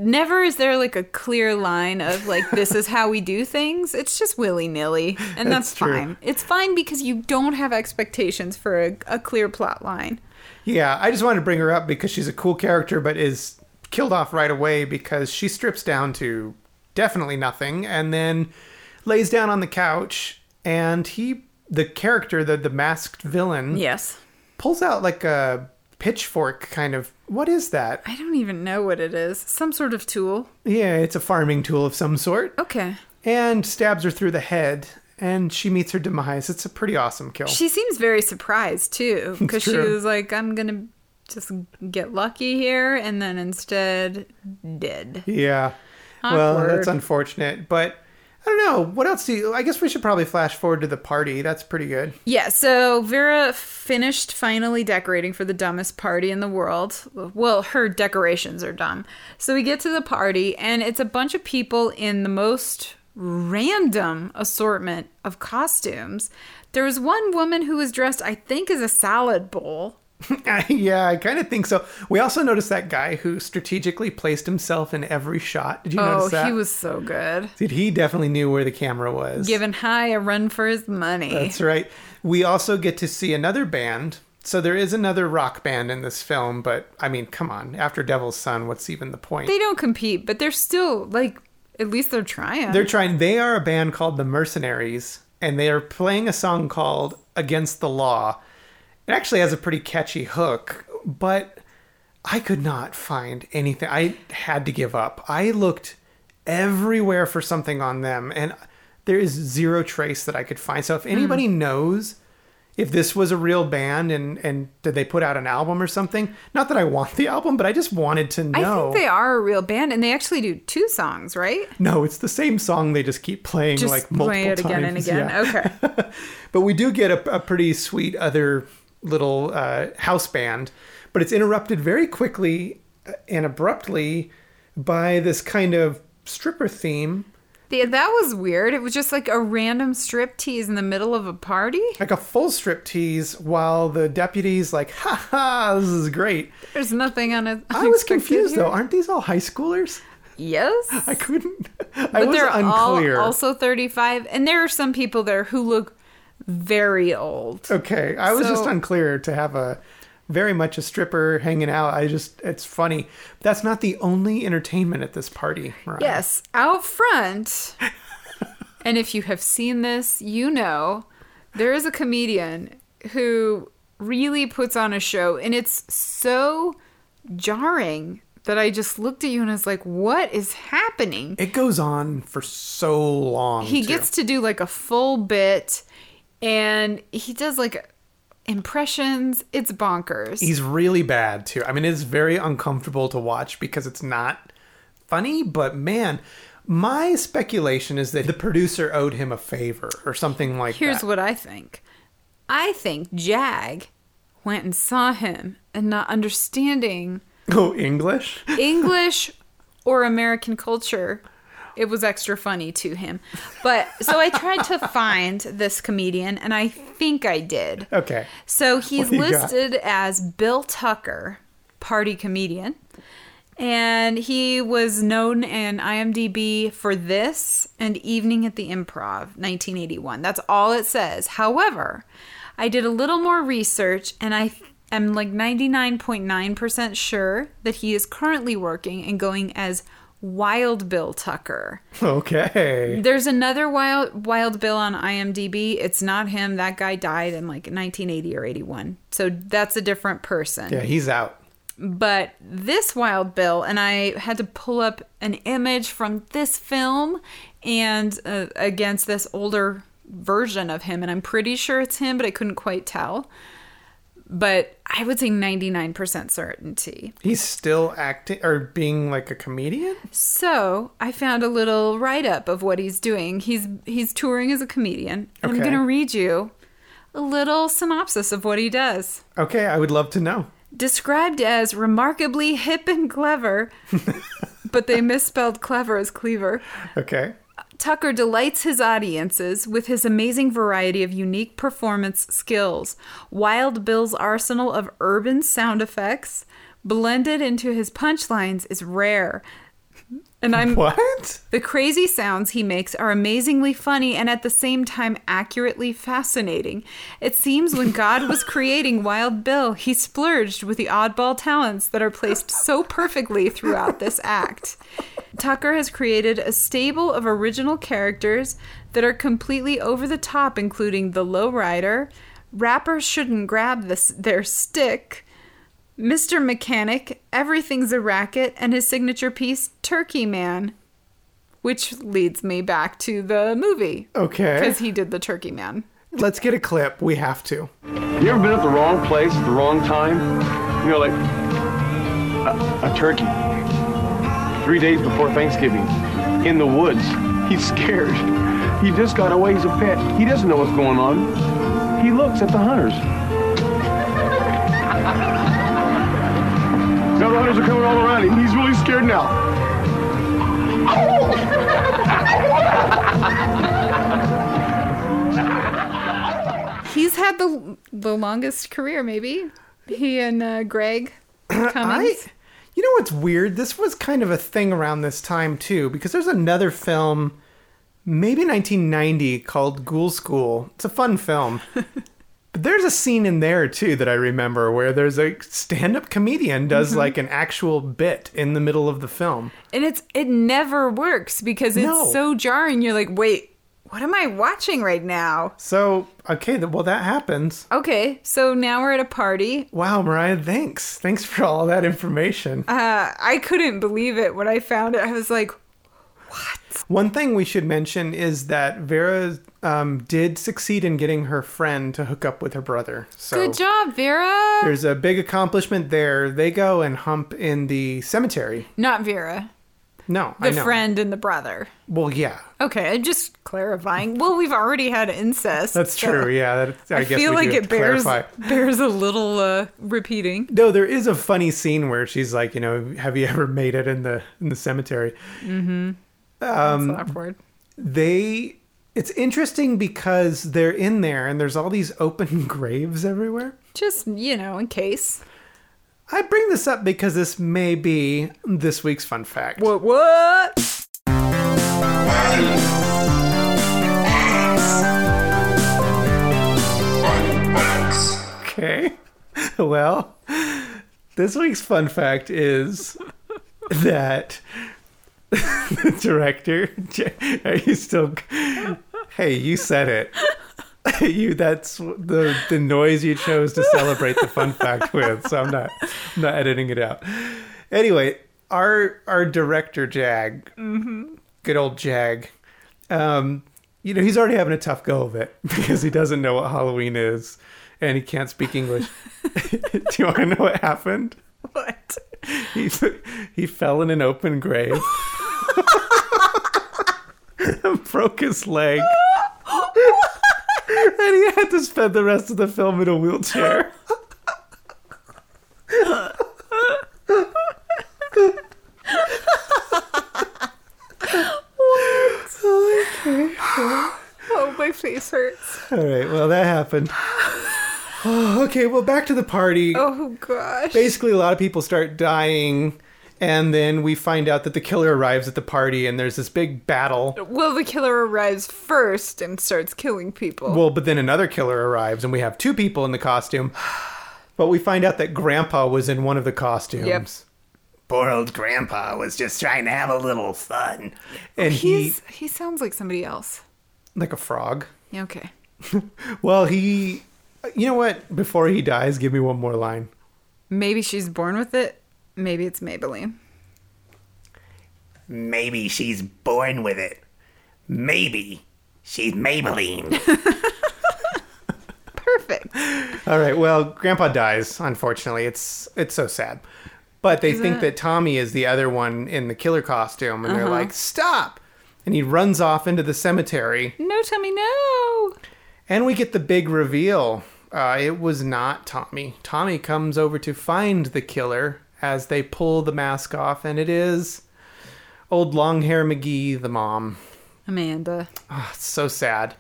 never is there like a clear line of like this is how we do things. It's just willy nilly, and that's, That's fine. It's fine because you don't have expectations for a, a clear plot line. Yeah, I just wanted to bring her up because she's a cool character, but is killed off right away because she strips down to definitely nothing and then lays down on the couch and he the character the the masked villain Yes, pulls out like a pitchfork kind of what is that I don't even know what it is. Some sort of tool. yeah it's a farming tool of some sort Okay. and stabs her through the head and she meets her demise it's a pretty awesome kill She seems very surprised too, because she was like, "I'm gonna just get lucky here," and then instead, dead. Yeah. Well, that's unfortunate, but I don't know. What else do you I guess we should probably flash forward to the party. That's pretty good. Yeah. So Vera finished finally decorating for the dumbest party in the world. Well, her decorations are dumb. So we get to the party, and it's a bunch of people in the most random assortment of costumes. There was one woman who was dressed, I think, as a salad bowl. yeah, I kind of think so. We also noticed that guy who strategically placed himself in every shot. Did you Oh, notice that? Oh, he was so good. Dude, he definitely knew where the camera was. Giving Hy a run for his money. That's right. We also get to see another band. So there is another rock band in this film, but I mean, come on. After Devil's Son, what's even the point? They don't compete, but they're still like at least they're trying. They're trying. They are a band called the Mercenaries, and they are playing a song called "Against the Law." It actually has a pretty catchy hook, but I could not find anything. I had to give up. I looked everywhere for something on them, and there is zero trace that I could find. So if hmm. anybody knows if this was a real band and and did they put out an album or something? Not that I want the album, but I just wanted to know. I think they are a real band, and they actually do two songs, right? No, it's the same song. They just keep playing Just like multiple play it times. again and again. Yeah. Okay. But we do get a, a pretty sweet other little uh, house band, but it's interrupted very quickly and abruptly by this kind of stripper theme, Yeah, that was weird. It was just like a random strip tease in the middle of a party. like a full strip tease, while the deputies like, ha ha, this is great. There's nothing on it. I was confused though. Aren't these all high schoolers? Yes. I couldn't. I but was they're unclear. all also 35, and there are some people there who look very old. Okay, I was just unclear to have a very much a stripper hanging out. I just, it's funny. That's not the only entertainment at this party. Mariah. Yes, out front. and if you have seen this, you know there is a comedian who really puts on a show, and it's so jarring that I just looked at you and I was like, what is happening? It goes on for so long. He too. gets to do like a full bit and he does like impressions. It's bonkers. He's really bad too. I mean, it's very uncomfortable to watch because it's not funny, but man, my speculation is that the producer owed him a favor or something like Here's that. Here's what I think I think Jag went and saw him and not understanding Oh, English? English or American culture. It was extra funny to him. But so I tried to find this comedian and I think I did. Okay. So he's you got? listed as Bill Tucker, party comedian. And he was known in IMDb for this and Evening at the Improv, 1981. That's all it says. However, I did a little more research and I am like 99.9% sure that he is currently working and going as Wild Bill Tucker. Okay. There's another Wild Wild Bill on IMDb. It's not him. That guy died in like 1980 or 81. So that's a different person. Yeah, he's out. But this Wild Bill, and I had to pull up an image from this film and uh, against this older version of him, and I'm pretty sure it's him, but I couldn't quite tell. But I would say 99% certainty. He's still acting or being like a comedian? So I found a little write up of what he's doing. He's he's touring as a comedian. I'm gonna read you a little synopsis of what he does. Okay, I would love to know. Described as remarkably hip and clever, but they misspelled clever as cleaver. Okay. Tucker delights his audiences with his amazing variety of unique performance skills. Wild Bill's arsenal of urban sound effects blended into his punchlines is rare. And I'm What? the crazy sounds he makes are amazingly funny and at the same time accurately fascinating. It seems when God was creating Wild Bill, he splurged with the oddball talents that are placed so perfectly throughout this act. Tucker has created a stable of original characters that are completely over the top, including the lowrider, rappers shouldn't grab this their stick, Mr. Mechanic, Everything's a Racket, and his signature piece, Turkey Man. Which leads me back to the movie. Okay. Because he did the Turkey Man. Let's get a clip. We have to. You ever been at the wrong place at the wrong time? You know, like a, a turkey. Three days before Thanksgiving, in the woods. He's scared. He just got away. He's a pet. He doesn't know what's going on. He looks at the hunters. Now the hunters are coming all around him. He's really scared now. He's had the the longest career, maybe. He and uh, Greg Cummings. I, you know what's weird? This was kind of a thing around this time too, because there's another film, maybe 1990, called Ghoul School. It's a fun film. but there's a scene in there too that I remember where there's a stand-up comedian does like an actual bit in the middle of the film. and it's it never works because it's No. so jarring. You're like, wait, what am I watching right now? So, okay, well that happens. Okay, so now we're at a party. Wow, Mariah, thanks. Thanks for all that information. Uh, I couldn't believe it when I found it. I was like, what? One thing we should mention is that Vera um, did succeed in getting her friend to hook up with her brother. So good job, Vera. There's a big accomplishment there. They go and hump in the cemetery. Not Vera. No, The I know. friend and the brother. Well, yeah, Okay, I'm just clarifying. Well, we've already had incest. that's so true. Yeah, that, I, guess. I, feel like it bears clarify. bears a little uh, repeating. No, there is a funny scene where she's like, you know, have you ever made it in the in the cemetery? Um, That's awkward. They, it's interesting because they're in there and there's all these open graves everywhere. Just you know, in case. I bring this up because this may be this week's fun fact. What? What? Okay. Well, this week's fun fact is that the director. Are you still? Hey, you said it. You that's the the noise you chose to celebrate the fun fact with. So I'm not I'm not editing it out. Anyway, our our director Jag, good old Jag. Um, you know he's already having a tough go of it because he doesn't know what Halloween is and he can't speak English. Do you want to know what happened? What? He he fell in an open grave. and broke his leg. and he had to spend the rest of the film in a wheelchair. Oh, my face hurts. All right, well that happened. Oh, okay, well back to the party. Oh gosh. Basically, a lot of people start dying, and then we find out that the killer arrives at the party, and there's this big battle. Well, the killer arrives first and starts killing people. Well, but then another killer arrives, and we have two people in the costume. But we find out that Grandpa was in one of the costumes. Yep. Poor old grandpa was just trying to have a little fun. And he, He's he sounds like somebody else. like a frog. Yeah, Okay. Well, he, you know what? Before he dies, give me one more line. Maybe she's born with it. Maybe it's Maybelline. Maybe she's born with it. Maybe she's Maybelline. Perfect. All right. Well, Grandpa dies. Unfortunately, it's it's so sad. But they think it? that Tommy is the other one in the killer costume, and they're uh-huh. like, "Stop!" And he runs off into the cemetery, No, Tommy, no. And we get the big reveal. Uh, it was not Tommy. Tommy comes over to find the killer as they pull the mask off, and it is old long hair McGee, the mom. Amanda. Oh, it's so sad.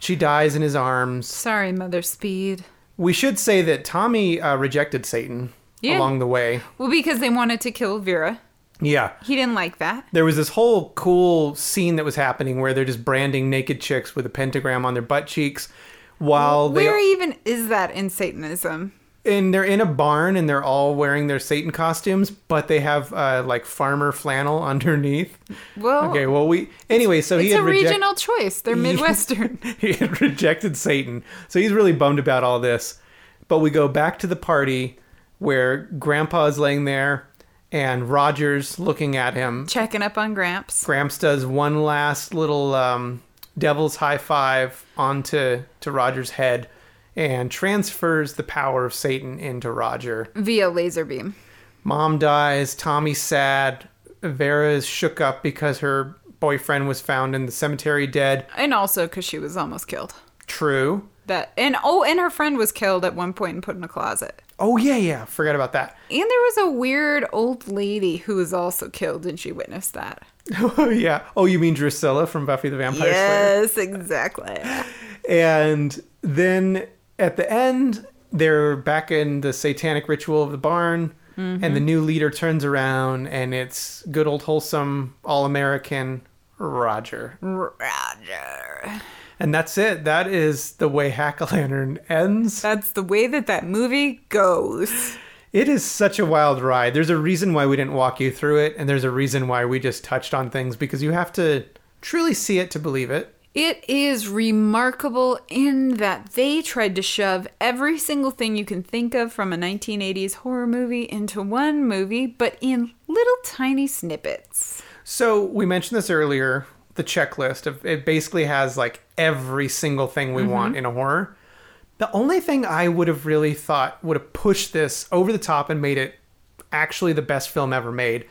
She dies in his arms. Sorry, Mother Speed. We should say that Tommy uh, rejected Satan Yeah. along the way. Well, because they wanted to kill Vera. Yeah. He didn't like that. There was this whole cool scene that was happening where they're just branding naked chicks with a pentagram on their butt cheeks while they Where even is that in Satanism? and they're in a barn and they're all wearing their Satan costumes, but they have uh, like farmer flannel underneath. Well, Okay, well we anyway, so he it's a reject- regional choice. They're Midwestern. he had rejected Satan. So he's really bummed about all this. But we go back to the party where Grandpa is laying there and Roger's looking at him. Checking up on Gramps. Gramps does one last little um, devil's high five onto to Roger's head and transfers the power of Satan into Roger. Via laser beam. Mom dies. Tommy's sad. Vera is shook up because her boyfriend was found in the cemetery dead. And also because she was almost killed. True. That and oh, and her friend was killed at one point and put in a closet. Oh yeah, yeah. Forgot about that. And there was a weird old lady who was also killed, and she witnessed that. Oh yeah. Oh, you mean Drusilla from Buffy the Vampire Slayer? Yes, exactly. And then at the end, they're back in the satanic ritual of the barn, and the mm-hmm. new leader turns around, and it's good old wholesome all American Roger. Roger. And that's it. That is the way Hack-O-Lantern ends. That's the way that that movie goes. It is such a wild ride. There's a reason why we didn't walk you through it, and there's a reason why we just touched on things because you have to truly see it to believe it. It is remarkable in that they tried to shove every single thing you can think of from a 1980s horror movie into one movie, but in little tiny snippets. So we mentioned this earlier. The checklist of it basically has like every single thing we want mm-hmm. in a horror. The only thing I would have really thought would have pushed this over the top and made it actually the best film ever made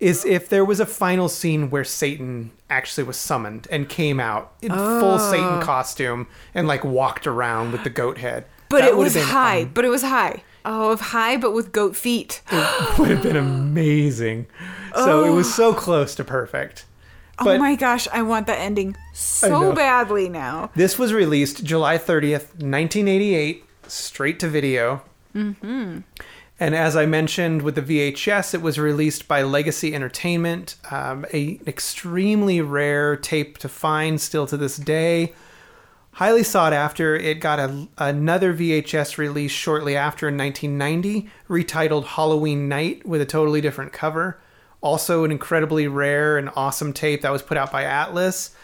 is if there was a final scene where Satan actually was summoned and came out in full Satan oh. costume and like walked around with the goat head. But That it was Hy. Um, but it was Hy. Oh, of Hy, but with goat feet. It would have been amazing. So it was so close to perfect. But oh my gosh, I want that ending so badly now. this was released July 30th, 1988, straight to video. Mm-hmm. And as I mentioned with the VHS, it was released by Legacy Entertainment, um, a extremely rare tape to find still to this day. Highly sought after, it got a, another VHS release shortly after in 1990, retitled Halloween Night with a totally different cover. Also, an incredibly rare and awesome tape that was put out by Atlas.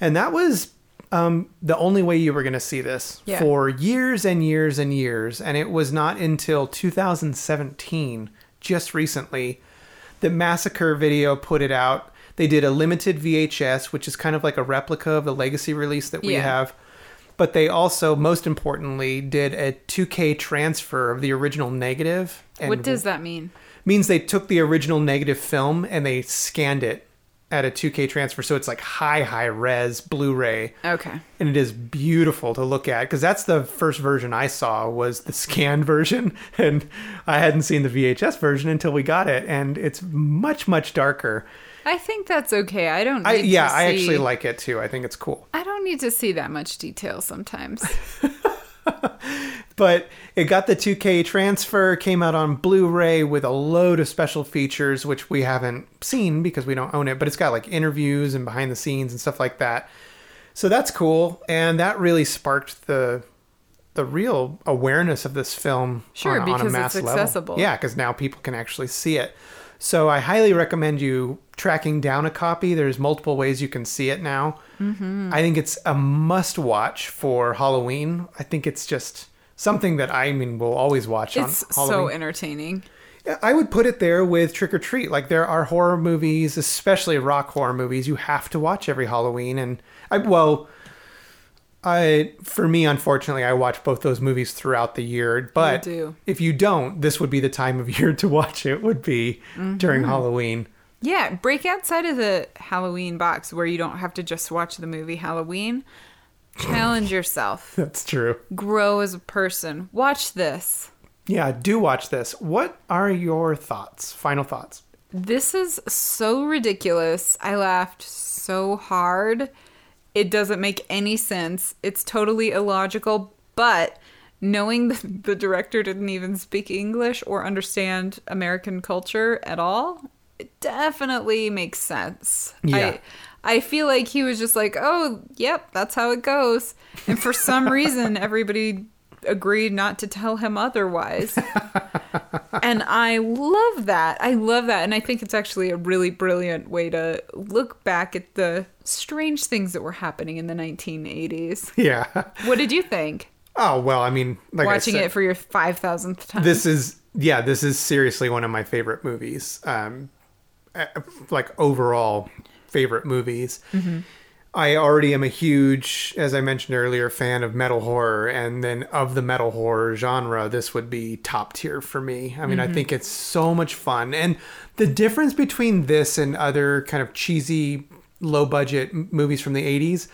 And that was um, the only way you were going to see this Yeah. for years and years and years. And it was not until 2017, just recently, that Massacre Video put it out. They did a limited VHS, which is kind of like a replica of the legacy release that we Yeah. have. But they also, most importantly, did a 2K transfer of the original negative. And what does that mean? Means they took the original negative film and they scanned it at a 2K transfer, so it's like high, high res Blu-ray, Okay. and it is beautiful to look at because that's the first version I saw was the scanned version, and I hadn't seen the VHS version until we got it, and it's much, much darker. I think that's okay. I don't. Need I yeah, to I actually like it too. I think it's cool. I don't need to see that much detail sometimes. But it got the 2K transfer, came out on Blu-ray with a load of special features, which we haven't seen because we don't own it. But it's got like interviews and behind the scenes and stuff like that. So that's cool, and that really sparked the the real awareness of this film. Sure, on, because on a it's mass level. Yeah, because now people can actually see it. So I highly recommend you tracking down a copy. There's multiple ways you can see it now. Mm-hmm. I think it's a must watch for Halloween. I think it's just something that I mean will always watch it's on so entertaining. I would put it there with Trick or Treat. Like there are horror movies, especially rock horror movies, you have to watch every Halloween. And I well, I for me, unfortunately, I watch both those movies throughout the year. But do. if you don't, this would be the time of year to watch it. Would be during Mm-hmm. Halloween. Yeah, break outside of the Halloween box where you don't have to just watch the movie Halloween. Challenge yourself. That's true. Grow as a person. Watch this. Yeah, do watch this. What are your thoughts? Final thoughts. This is so ridiculous. I laughed so hard. It doesn't make any sense. It's totally illogical, but knowing that the director didn't even speak English or understand American culture at all, it definitely makes sense. Yeah. I, I feel like he was just like, oh, yep, that's how it goes. And for some reason, everybody agreed not to tell him otherwise. and I love that. I love that. And I think it's actually a really brilliant way to look back at the strange things that were happening in the 1980s. Yeah. What did you think? Oh well, I mean, like I Watching said- it for your 5,000th time. this is yeah this is seriously one of my favorite movies um uh, like overall favorite movies. I already am a huge as i mentioned earlier fan of metal horror and then of the metal horror genre this would be top tier for me. I mean i think it's so much fun. And the difference between this and other kind of cheesy low budget movies from the 80s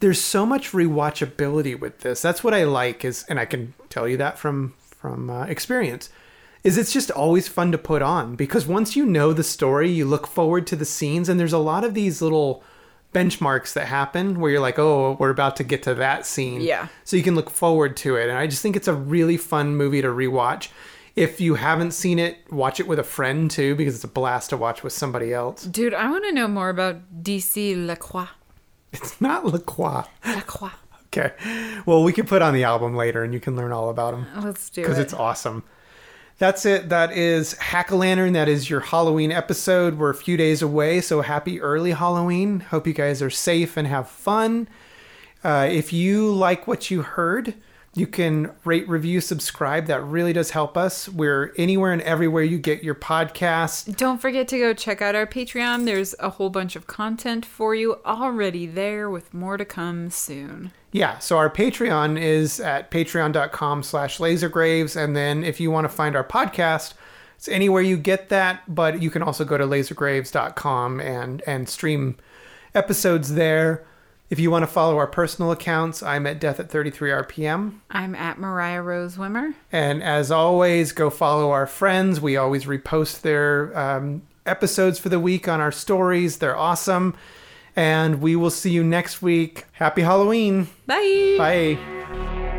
there's so much rewatchability with this. That's what I like is and I can tell you that from from uh, experience is it's just always fun to put on because once you know the story, you look forward to the scenes and there's a lot of these little benchmarks that happen where you're like, "Oh, we're about to get to that scene." Yeah. So you can look forward to it. And I just think it's a really fun movie to rewatch. If you haven't seen it, watch it with a friend too because it's a blast to watch with somebody else. Dude, I want to know more about DC Lacroix. It's not La Croix. Lacroix. Okay. Well, we can put on the album later and you can learn all about them Let's do it. because it's awesome. That's it. That is Hack-O-Lantern. That is your Halloween episode. We're a few days away, so happy early Halloween. Hope you guys are safe and have fun. Uh, if you like what you heard, you can rate, review, subscribe. That really does help us. We're anywhere and everywhere you get your podcast. Don't forget to go check out our Patreon. There's a whole bunch of content for you already there with more to come soon. Yeah, so our Patreon is at patreon.com slash lasergraves. And then if you want to find our podcast, it's anywhere you get that, but you can also go to lasergraves.com and, and stream episodes there. If you want to follow our personal accounts, I'm at death at 33 RPM. I'm at Mariah Rose Wimmer. And as always, go follow our friends. We always repost their um, episodes for the week on our stories. They're awesome. And we will see you next week. Happy Halloween. Bye. Bye.